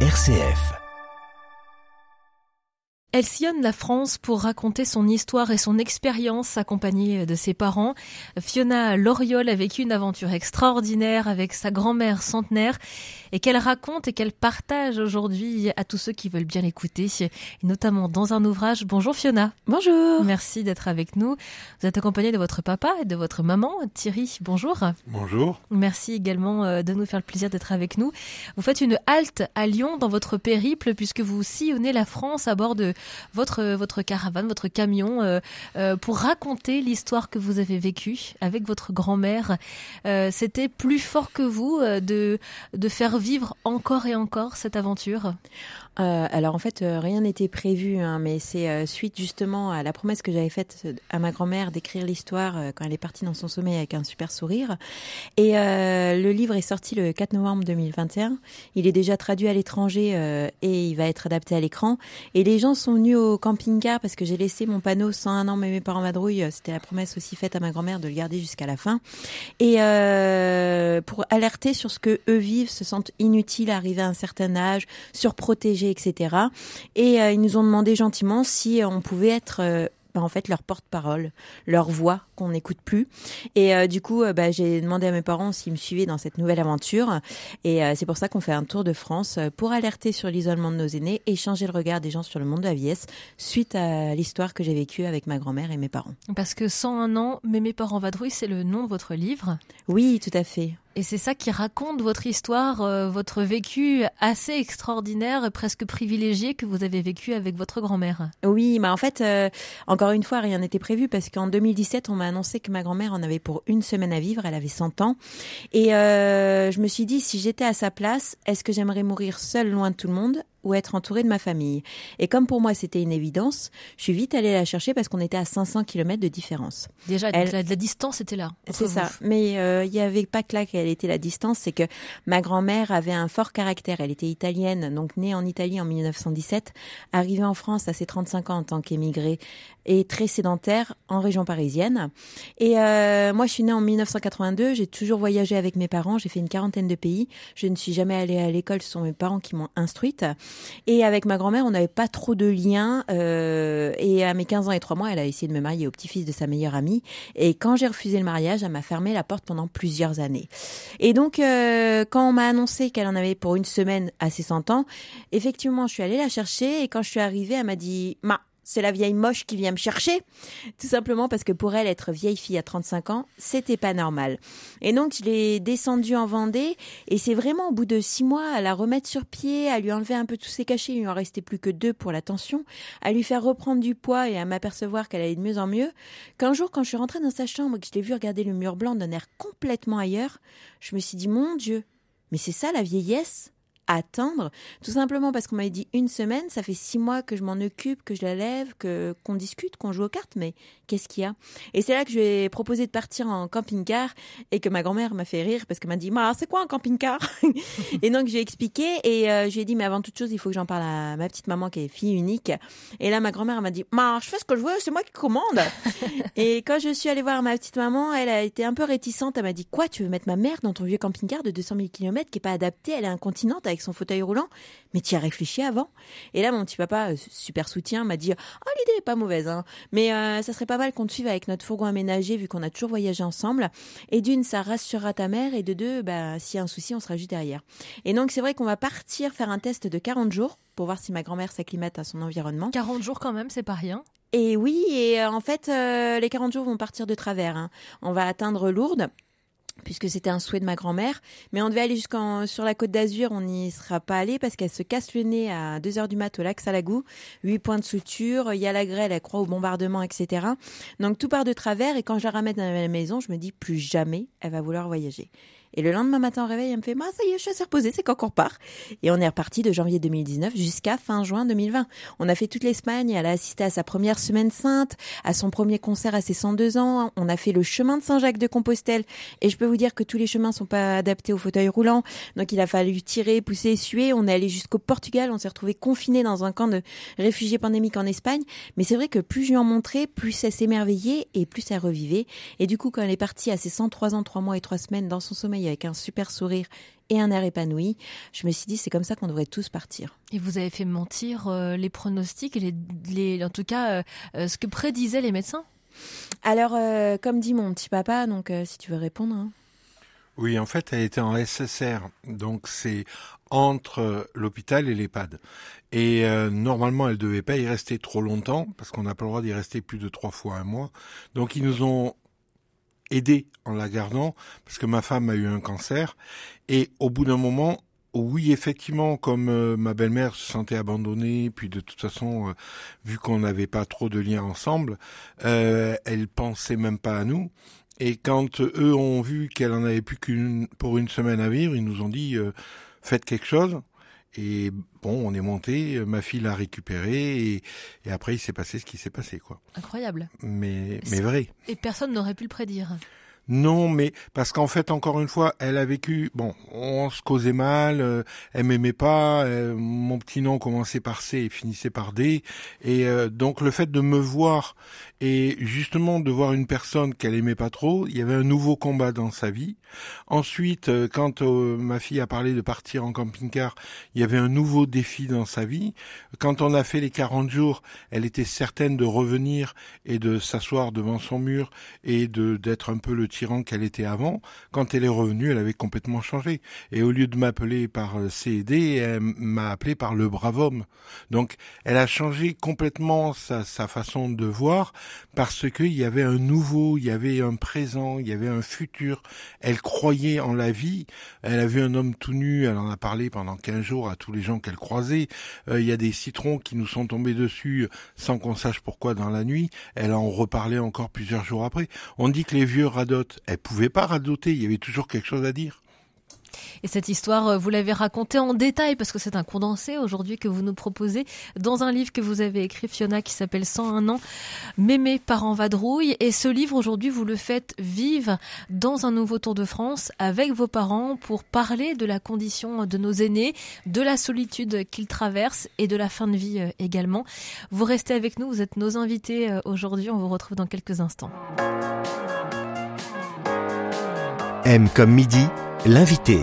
RCF. Elle sillonne la France pour raconter son histoire et son expérience accompagnée de ses parents. Fiona Loriol a vécu une aventure extraordinaire avec sa grand-mère centenaire et qu'elle raconte et qu'elle partage aujourd'hui à tous ceux qui veulent bien l'écouter, notamment dans un ouvrage. Bonjour Fiona. Bonjour. Merci d'être avec nous. Vous êtes accompagnée de votre papa et de votre maman, Thierry. Bonjour. Bonjour. Merci également euh, de nous faire le plaisir d'être avec nous. Vous faites une halte à Lyon dans votre périple puisque vous sillonnez la France à bord de votre, votre caravane, votre camion, euh, euh, pour raconter l'histoire que vous avez vécue avec votre grand-mère. Euh, C'était plus fort que vous de, de faire vivre encore et encore cette aventure? Alors en fait, rien n'était prévu, hein, mais c'est suite justement à la promesse que j'avais faite à ma grand-mère d'écrire l'histoire quand elle est partie dans son sommeil avec un super sourire. Et euh, le livre est sorti le 4 novembre 2021. Il est déjà traduit à l'étranger euh, et il va être adapté à l'écran. Et les gens sont venus au camping-car parce que j'ai laissé mon panneau 101 ans mais mes parents madrouillent. C'était la promesse aussi faite à ma grand-mère de le garder jusqu'à la fin. Et euh, pour alerter sur ce que eux vivent, se sentent inutiles arrivés à un certain âge, surprotégés, etc. Et euh, ils nous ont demandé gentiment si on pouvait être euh, bah, en fait leur porte-parole, leur voix qu'on n'écoute plus. Et euh, du coup, euh, bah, j'ai demandé à mes parents s'ils me suivaient dans cette nouvelle aventure. Et euh, c'est pour ça qu'on fait un tour de France pour alerter sur l'isolement de nos aînés et changer le regard des gens sur le monde de la vieillesse suite à l'histoire que j'ai vécue avec ma grand-mère et mes parents. Parce que 101 ans, mais mes parents vadrouillent, c'est le nom de votre livre? Oui, tout à fait. Et c'est ça qui raconte votre histoire, euh, votre vécu assez extraordinaire, presque privilégié que vous avez vécu avec votre grand-mère. Oui, mais en fait, euh, encore une fois, rien n'était prévu parce qu'en 2017, on m'a annoncé que ma grand-mère en avait pour une semaine à vivre. Elle avait 100 ans. Et euh, je me suis dit, si j'étais à sa place, est-ce que j'aimerais mourir seule loin de tout le monde? Ou être entourée de ma famille Et comme pour moi, c'était une évidence, je suis vite allée la chercher parce qu'on était à 500 km de différence. Déjà, Elle- la, la distance était là. C'est ça. Mais euh, il y avait pas que là qu'elle était la distance, c'est que ma grand-mère avait un fort caractère. Elle était italienne, donc née en Italie en 1917, arrivée en France à ses 35 ans en tant qu'émigrée et très sédentaire en région parisienne. Et euh, moi, je suis née en 1982. J'ai toujours voyagé avec mes parents. J'ai fait une quarantaine de pays. Je ne suis jamais allée à l'école. Ce sont mes parents qui m'ont instruite. Et avec ma grand-mère, on n'avait pas trop de liens. euh, et à mes 15 ans et 3 mois, elle a essayé de me marier au petit-fils de sa meilleure amie. Et quand j'ai refusé le mariage, elle m'a fermé la porte pendant plusieurs années. Et donc, euh, quand on m'a annoncé qu'elle en avait pour une semaine à ses 100 ans, effectivement, je suis allée la chercher. Et quand je suis arrivée, elle m'a dit, ma, c'est la vieille moche qui vient me chercher. Tout simplement parce que pour elle, être vieille fille à 35 ans, c'était pas normal. Et donc, je l'ai descendue en Vendée. Et c'est vraiment au bout de six mois à la remettre sur pied, à lui enlever un peu tous ses cachets. Il lui en restait plus que deux pour la tension. À lui faire reprendre du poids et à m'apercevoir qu'elle allait de mieux en mieux. Qu'un jour, quand je suis rentrée dans sa chambre et que je l'ai vue regarder le mur blanc d'un air complètement ailleurs, je me suis dit, mon Dieu, mais c'est ça la vieillesse? Attendre, tout simplement parce qu'on m'avait dit une semaine, ça fait six mois que je m'en occupe, que je la lève, que qu'on discute, qu'on joue aux cartes, mais qu'est-ce qu'il y a? Et c'est là que je lui ai proposé de partir en camping-car et que ma grand-mère m'a fait rire parce qu'elle m'a dit, Ma, c'est quoi un camping-car? Et donc j'ai expliqué et euh, je lui ai dit, mais avant toute chose, il faut que j'en parle à ma petite maman qui est fille unique. Et là, ma grand-mère m'a dit, Ma, je fais ce que je veux, c'est moi qui commande. et quand je suis allée voir ma petite maman, elle a été un peu réticente. Elle m'a dit, quoi, tu veux mettre ma mère dans ton vieux camping-car de 200 000 km qui est pas adapté, elle est incontinente avec son fauteuil roulant Mais tu y as réfléchi avant Et là, mon petit papa, euh, super soutien, m'a dit, oh, l'idée est pas mauvaise, hein. Mais euh, ça serait pas mal qu'on te suive avec notre fourgon aménagé vu qu'on a toujours voyagé ensemble. Et d'une, ça rassurera ta mère. Et de deux, bah, s'il y a un souci, on sera juste derrière. Et donc, c'est vrai qu'on va partir faire un test de 40 jours pour voir si ma grand-mère s'acclimate à son environnement. 40 jours quand même, c'est pas rien. Et oui, et euh, en fait, euh, les 40 jours vont partir de travers. hein. On va atteindre Lourdes puisque c'était un souhait de ma grand-mère. Mais on devait aller jusqu'en sur la côte d'Azur, on n'y sera pas allé parce qu'elle se casse le nez à 2 heures du mat au lac Salagou. 8 points de suture, il y a la grêle, elle croit au bombardement, etc. Donc tout part de travers et quand je la ramène à la maison, je me dis plus jamais elle va vouloir voyager. Et le lendemain matin au réveil, elle me fait, bah, ça y est, je suis assez reposée, c'est quand qu'on repart. Et on est reparti de janvier 2019 jusqu'à fin juin 2020. On a fait toute l'Espagne, elle a assisté à sa première semaine sainte, à son premier concert à ses 102 ans. On a fait le chemin de Saint-Jacques de Compostelle. Et je peux vous dire que tous les chemins sont pas adaptés au fauteuil roulant. Donc il a fallu tirer, pousser, suer. On est allé jusqu'au Portugal. On s'est retrouvé confiné dans un camp de réfugiés pandémiques en Espagne. Mais c'est vrai que plus je lui en montrais, plus elle s'émerveillait et plus elle revivait. Et du coup, quand elle est partie à ses 103 ans, 3 mois et 3 semaines dans son sommeil avec un super sourire et un air épanoui. Je me suis dit, c'est comme ça qu'on devrait tous partir. Et vous avez fait mentir euh, les pronostics et les, en tout cas, euh, ce que prédisaient les médecins Alors, comme dit mon petit papa, donc si tu veux répondre. Hein. Oui, en fait, elle était en SSR, donc c'est entre l'hôpital et l'EHPAD. Et euh, normalement, elle devait pas y rester trop longtemps, parce qu'on n'a pas le droit d'y rester plus de trois fois un mois. Donc ils nous ont aidés en la gardant, parce que ma femme a eu un cancer. Et au bout d'un moment, oui, effectivement, comme euh, ma belle-mère se sentait abandonnée, puis de toute façon, euh, vu qu'on n'avait pas trop de liens ensemble, euh, elle pensait même pas à nous. Et quand eux ont vu qu'elle en avait plus qu'une pour une semaine à vivre, ils nous ont dit faites quelque chose. Et bon, on est monté, ma fille l'a récupéré et, et, après il s'est passé ce qui s'est passé quoi. Incroyable. Mais mais vrai. Et personne n'aurait pu le prédire. Non, mais parce qu'en fait, encore une fois, elle a vécu. Bon, on se causait mal, euh, elle m'aimait pas. Euh, mon petit nom commençait par C et finissait par D, et euh, donc le fait de me voir et justement de voir une personne qu'elle aimait pas trop, il y avait un nouveau combat dans sa vie. Ensuite, quand ma fille a parlé de partir en camping-car, il y avait un nouveau défi dans sa vie. Quand on a fait les 40 jours, elle était certaine de revenir et de s'asseoir devant son mur et de d'être un peu le qu'elle était avant, quand elle est revenue, elle avait complètement changé. Et au lieu de m'appeler par euh, C elle m'a appelé par le brave homme. Donc, elle a changé complètement sa, sa façon de voir parce qu'il y avait un nouveau, il y avait un présent, il y avait un futur. Elle croyait en la vie. Elle a vu un homme tout nu, elle en a parlé pendant 15 jours à tous les gens qu'elle croisait. Euh, il y a des citrons qui nous sont tombés dessus sans qu'on sache pourquoi dans la nuit. Elle en reparlait encore plusieurs jours après. On dit que les vieux radotent elle pouvait pas radoter, il y avait toujours quelque chose à dire. Et cette histoire, euh, vous l'avez racontée en détail parce que c'est un condensé aujourd'hui que vous nous proposez dans un livre que vous avez écrit, Fiona, qui s'appelle 101 ans, Mémé parents vadrouille. Et ce livre, aujourd'hui, vous le faites vivre dans un nouveau Tour de France avec vos parents pour parler de la condition de nos aînés, de la solitude qu'ils traversent et de la fin de vie euh, également. Vous restez avec nous, vous êtes nos invités euh, aujourd'hui. On vous retrouve dans quelques instants. M comme midi, l'invité.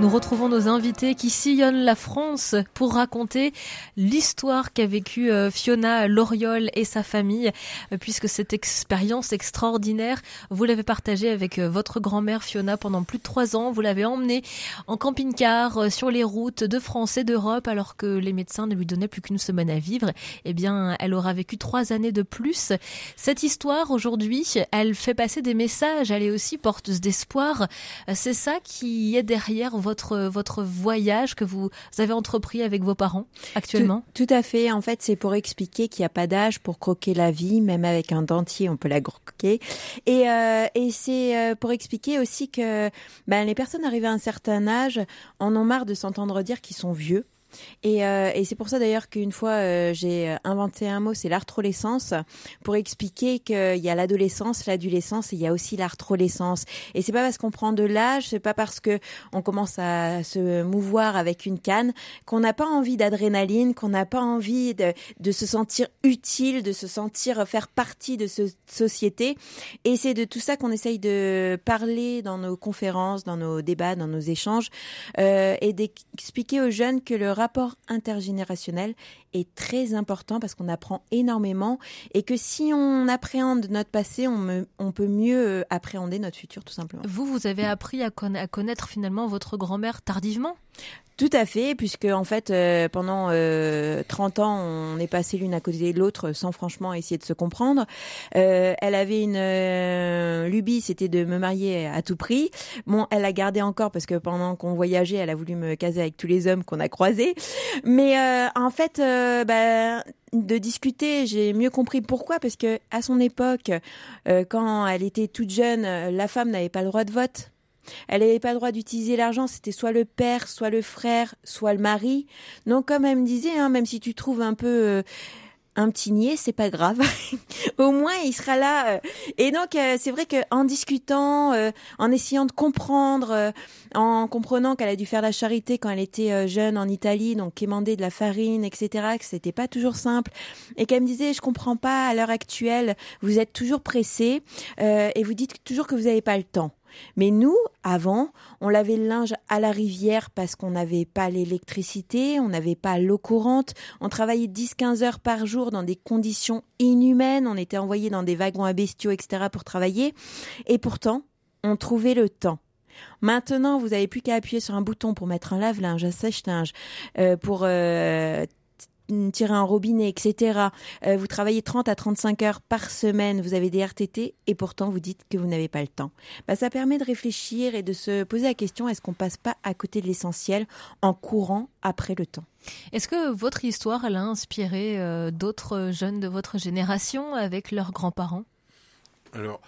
Nous retrouvons nos invités qui sillonnent la France pour raconter l'histoire qu'a vécue euh, Fiona Loriol et sa famille, euh, puisque cette expérience extraordinaire, vous l'avez partagée avec euh, votre grand-mère Fiona pendant plus de trois ans. Vous l'avez emmenée en camping-car sur les routes de France et d'Europe, alors que les médecins ne lui donnaient plus qu'une semaine à vivre. Eh bien, elle aura vécu trois années de plus. Cette histoire, aujourd'hui, elle fait passer des messages. Elle est aussi porteuse d'espoir. C'est ça qui est derrière votre, votre voyage que vous avez entrepris avec vos parents actuellement? Tout, à fait. En fait, c'est pour expliquer qu'il n'y a pas d'âge pour croquer la vie, même avec un dentier, on peut la croquer. Et, euh, et c'est euh, pour expliquer aussi que ben, les personnes arrivées à un certain âge en ont marre de s'entendre dire qu'ils sont vieux et, euh, et c'est pour ça d'ailleurs qu'une fois euh, j'ai inventé un mot, c'est l'arthrolescence, pour expliquer qu'il y a l'adolescence, l'adolescence et il y a aussi l'arthrolescence. Et c'est pas parce qu'on prend de l'âge, c'est pas parce que on commence à se mouvoir avec une canne qu'on n'a pas envie d'adrénaline, qu'on n'a pas envie de, de se sentir utile, de se sentir faire partie de cette société. Et c'est de tout ça qu'on essaye de parler dans nos conférences, dans nos débats, dans nos échanges, euh, et d'expliquer aux jeunes que le rapport intergénérationnel est très important parce qu'on apprend énormément et que si on appréhende notre passé, on, peut mieux euh, appréhender notre futur tout simplement. Vous, vous avez appris à connaître finalement votre grand-mère tardivement? Tout à fait, puisque en fait, euh, pendant euh, 30 ans, on est passé l'une à côté de l'autre sans franchement essayer de se comprendre. Euh, elle avait une euh, lubie, c'était de me marier à tout prix. Bon, elle a gardé encore parce que pendant qu'on voyageait, elle a voulu me caser avec tous les hommes qu'on a croisés. Mais euh, en fait, bah, de discuter, j'ai mieux compris pourquoi, parce que à son époque, quand elle était toute jeune, la femme n'avait pas le droit de vote. Elle n'avait pas le droit d'utiliser l'argent, c'était soit le père, soit le frère, soit le mari. Donc comme elle me disait, hein, même si tu trouves un peu... Euh, un petit niais, c'est pas grave. Au moins, il sera là. euh. Et donc, euh, c'est vrai qu'en discutant, euh, en essayant de comprendre, euh, en comprenant qu'elle a dû faire la charité quand elle était euh, jeune en Italie, donc quémander de la farine, etc., que c'était pas toujours simple, et qu'elle me disait, je comprends pas, à l'heure actuelle, vous êtes toujours pressé euh, et vous dites toujours que vous n'avez pas le temps. Mais nous, avant, on lavait le linge à la rivière parce qu'on n'avait pas l'électricité, on n'avait pas l'eau courante, on travaillait 10-15 heures par jour dans des conditions inhumaines, on était envoyés dans des wagons à bestiaux, etc. pour travailler. Et pourtant, on trouvait le temps. Maintenant, vous n'avez plus qu'à appuyer sur un bouton pour mettre un lave-linge, un sèche-linge, euh, pour euh, tirer un robinet, etc. Euh, vous travaillez 30 à 35 heures par semaine, vous avez des RTT et pourtant vous dites que vous n'avez pas le temps. Bah, ça permet de réfléchir et de se poser la question est-ce qu'on passe pas à côté de l'essentiel en courant après le temps? Est-ce que votre histoire elle a inspiré euh, d'autres jeunes de votre génération avec leurs grands-parents? Alors,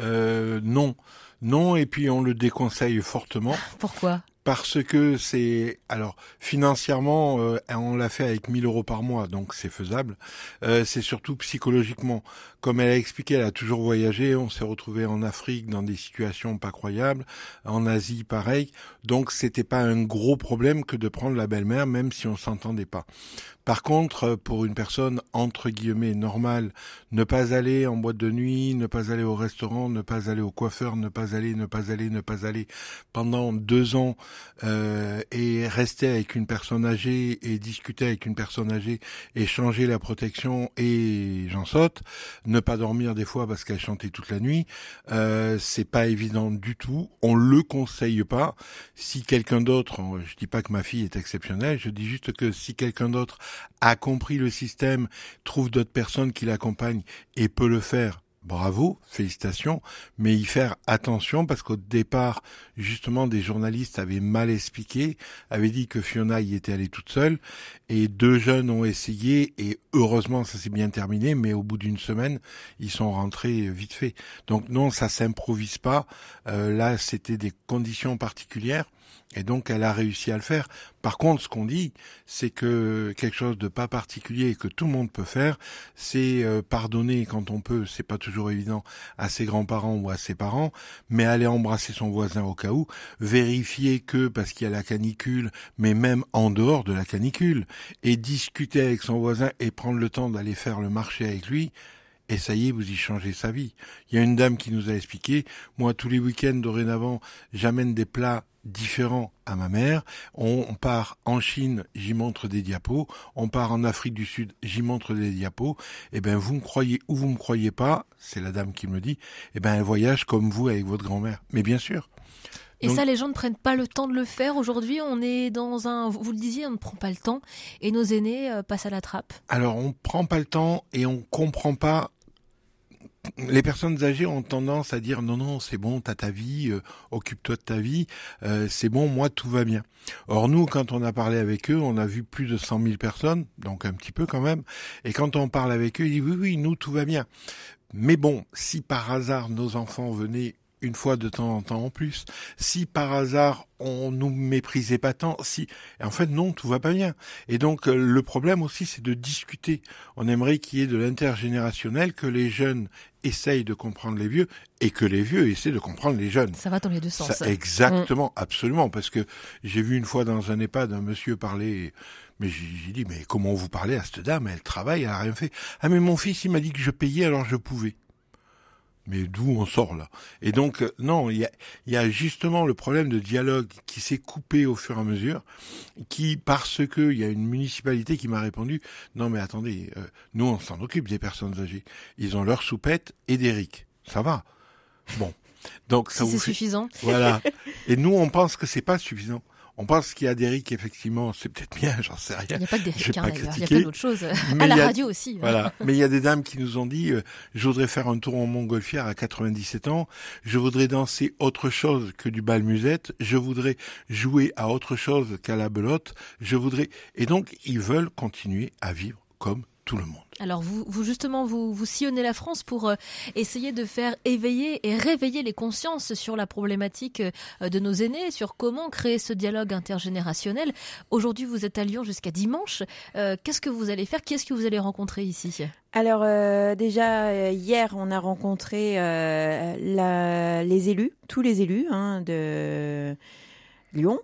euh, non. Non, et puis on le déconseille fortement. Pourquoi? Parce que c'est alors financièrement, euh, on l'a fait avec 1000 euros par mois, donc c'est faisable. Euh, c'est surtout psychologiquement, comme elle a expliqué, elle a toujours voyagé. On s'est retrouvé en Afrique dans des situations pas croyables, en Asie pareil. Donc c'était pas un gros problème que de prendre la belle-mère, même si on s'entendait pas. Par contre, euh, pour une personne entre guillemets normale, ne pas aller en boîte de nuit, ne pas aller au restaurant, ne pas aller au coiffeur, ne pas aller, ne pas aller, ne pas aller pendant deux ans euh, et rester avec une personne âgée et discuter avec une personne âgée et changer la protection et j'en saute, ne pas dormir des fois parce qu'elle chantait toute la nuit, euh, c'est pas évident du tout. On le conseille pas. Si quelqu'un d'autre, je dis pas que ma fille est exceptionnelle, je dis juste que si quelqu'un d'autre a compris le système, trouve d'autres personnes qui l'accompagnent et peut le faire, bravo, félicitations, mais y faire attention parce qu'au départ, justement, des journalistes avaient mal expliqué, avaient dit que Fiona y était allée toute seule, et deux jeunes ont essayé, et heureusement, ça s'est bien terminé, mais au bout d'une semaine, ils sont rentrés vite fait. Donc non, ça s'improvise pas. Euh, là, c'était des conditions particulières. Et donc, elle a réussi à le faire. Par contre, ce qu'on dit, c'est que quelque chose de pas particulier et que tout le monde peut faire, c'est euh, pardonner quand on peut. C'est pas toujours évident à ses grands-parents ou à ses parents, mais aller embrasser son voisin au cas où, vérifier que parce qu'il y a la canicule, mais même en dehors de la canicule, et discuter avec son voisin et prendre le temps d'aller faire le marché avec lui. Et ça y est, vous y changez sa vie. Il y a une dame qui nous a expliqué, moi tous les week-ends dorénavant, j'amène des plats différents à ma mère. On, on part en Chine, j'y montre des diapos. On part en Afrique du Sud, j'y montre des diapos. Eh ben, vous me croyez ou vous me croyez pas, c'est la dame qui me le dit. Eh ben, elle voyage comme vous avec votre grand-mère. Mais bien sûr. Et Donc- ça, les gens ne prennent pas le temps de le faire. Aujourd'hui, on est dans un. Vous le disiez, on ne prend pas le temps. Et nos aînés euh, passent à la trappe. Alors, on prend pas le temps et on comprend pas. Les personnes âgées ont tendance à dire non non c'est bon t'as ta vie euh, occupe-toi de ta vie euh, c'est bon moi tout va bien. Or nous quand on a parlé avec eux on a vu plus de 100 000 personnes donc un petit peu quand même et quand on parle avec eux ils disent oui oui nous tout va bien. Mais bon si par hasard nos enfants venaient une fois de temps en temps en plus, si par hasard on nous méprisait pas tant, si en fait non tout va pas bien. Et donc euh, le problème aussi c'est de discuter. On aimerait qu'il y ait de l'intergénérationnel, que les jeunes essayent de comprendre les vieux et que les vieux essaient de comprendre les jeunes. Ça va dans les deux sens. Ça, exactement, absolument, parce que j'ai vu une fois dans un EHPAD un monsieur parler, mais j'ai j'ai dit mais comment vous parlez à cette dame? Elle travaille, elle a rien fait. Ah mais mon fils il m'a dit que je payais alors je pouvais. Mais d'où on sort là? Et donc euh, non, il y a, il y a justement le problème de dialogue qui s'est coupé au fur et à mesure, qui parce que il y a une municipalité qui m'a répondu non mais attendez, euh, nous on s'en occupe des personnes âgées, ils ont leur soupette et d'Eric, ça va. Bon, donc ça Si vous c'est fait suffisant. voilà. Et nous, on pense que c'est pas suffisant. On pense qu'il y a d'Eric, effectivement, c'est peut-être bien, j'en sais rien. Il n'y a pas que des d'ailleurs. Il y a plein d'autres choses. mais à la a- radio aussi. hein. Voilà. Mais il y a des dames qui nous ont dit, euh, je voudrais faire un tour en montgolfière à 97 ans, je voudrais danser autre chose que du bal musette, je voudrais jouer à autre chose qu'à la belote, je voudrais, et donc, ils veulent continuer à vivre comme tout le monde. Alors vous, vous justement, vous, vous sillonnez la France pour euh, essayer de faire éveiller et réveiller les consciences sur la problématique euh, de nos aînés, sur comment créer ce dialogue intergénérationnel. Aujourd'hui, vous êtes à Lyon jusqu'à dimanche. Euh, Qu'est-ce que vous allez faire? Qui est-ce que vous allez rencontrer ici? Alors euh, déjà hier, on a rencontré euh, la- les élus, tous les élus hein, de Lyon.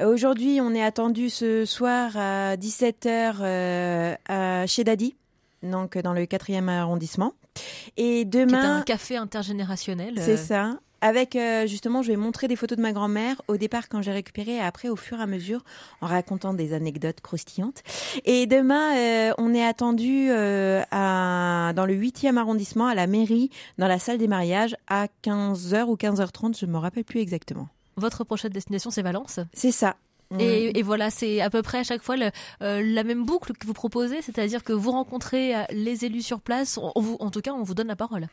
Euh, Aujourd'hui, on est attendu ce soir à 17h à chez Dadi, donc dans le 4e arrondissement. Et demain, un café intergénérationnel. c'est euh, ça. Avec euh, justement, je vais montrer des photos de ma grand-mère au départ quand j'ai récupéré, et après au fur et à mesure en racontant des anecdotes croustillantes. Et demain, euh, on est attendu euh, à, dans le 8e arrondissement à la mairie, dans la salle des mariages, à 15h ou 15h30, je me rappelle plus exactement. Votre prochaine destination, c'est Valence? C'est ça. Et, et voilà, c'est à peu près à chaque fois le- euh, la même boucle que vous proposez, c'est-à-dire que vous rencontrez euh, les élus sur place. On, on vous, en tout cas, on vous donne la parole.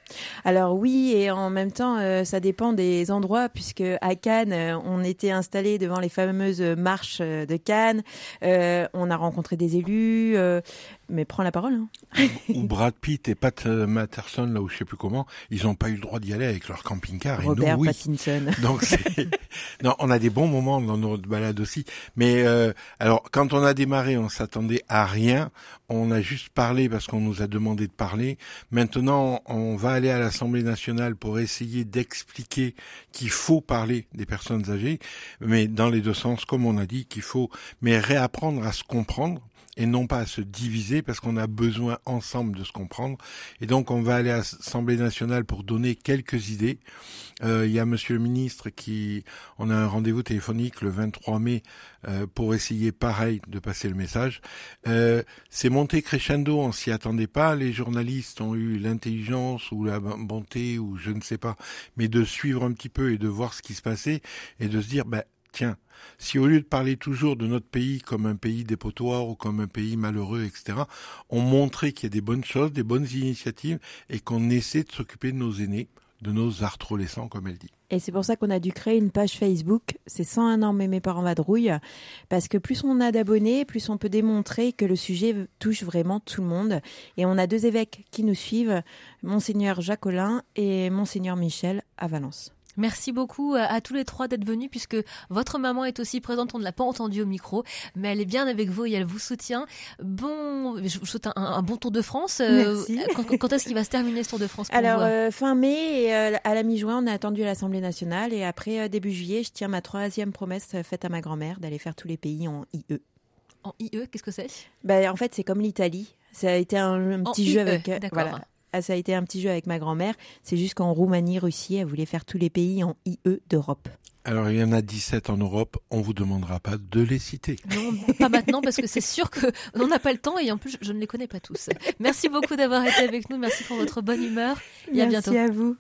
Alors oui, et en même temps, euh, ça dépend des endroits, puisque à Cannes, on était installé devant les fameuses marches de Cannes. Euh, on a rencontré des élus, euh, mais prends la parole. hein. Ou Brad Pitt et Pat Matterson, là où je sais plus comment, ils n'ont pas eu le droit d'y aller avec leur camping-car. Et Robert nous, oui. Pattinson. Donc non, on a des bons moments dans nos balades aussi. Mais euh, alors quand on a démarré, on s'attendait à rien. On a juste parlé parce qu'on nous a demandé de parler. Maintenant, on va aller à l'Assemblée nationale pour essayer d'expliquer qu'il faut parler des personnes âgées, mais dans les deux sens, comme on a dit, qu'il faut mais réapprendre à se comprendre et non pas à se diviser parce qu'on a besoin ensemble de se comprendre. Et donc on va aller à l'Assemblée nationale pour donner quelques idées. Euh, Il y a Monsieur le ministre qui, on a un rendez-vous téléphonique le 23 mai euh, pour essayer pareil de passer le message. Euh, C'est monté crescendo, on s'y attendait pas. Les journalistes ont eu l'intelligence ou la bonté ou je ne sais pas, mais de suivre un petit peu et de voir ce qui se passait et de se dire, ben tiens, si au lieu de parler toujours de notre pays comme un pays dépotoir ou comme un pays malheureux, etc., on montrait qu'il y a des bonnes choses, des bonnes initiatives et qu'on essaie de s'occuper de nos aînés, de nos arthrolescents, comme elle dit. Et c'est pour ça qu'on a dû créer une page Facebook. C'est 101 ans mais mes parents vadrouillent. Parce que plus on a d'abonnés, plus on peut démontrer que le sujet touche vraiment tout le monde. Et on a deux évêques qui nous suivent, Monseigneur Jacquelin et Monseigneur Michel à Valence. Merci beaucoup à, à tous les trois d'être venus puisque votre maman est aussi présente. On ne l'a pas entendue au micro, mais elle est bien avec vous et elle vous soutient. Bon, je vous souhaite un, un bon Tour de France. Euh, Merci. Quand, quand est-ce qu'il va se terminer ce Tour de France pour Alors euh, fin mai et euh, à la mi-juin, on a attendu à l'Assemblée nationale et après euh, début juillet, je tiens ma troisième promesse faite à ma grand-mère d'aller faire tous les pays en IE. En IE, qu'est-ce que c'est? Ben, en fait, c'est comme l'Italie. Ça a été un, un En petit IE, jeu avec d'accord. voilà. Ah, Ça a été un petit jeu avec ma grand-mère. C'est juste qu'en Roumanie, Russie, elle voulait faire tous les pays en IE d'Europe. Alors il y en a 17 en Europe, on vous demandera pas de les citer. Non, pas maintenant parce que c'est sûr que on n'a pas le temps et en plus je, ne les connais pas tous. Merci beaucoup d'avoir été avec nous. Merci pour votre bonne humeur et à Merci bientôt. à vous.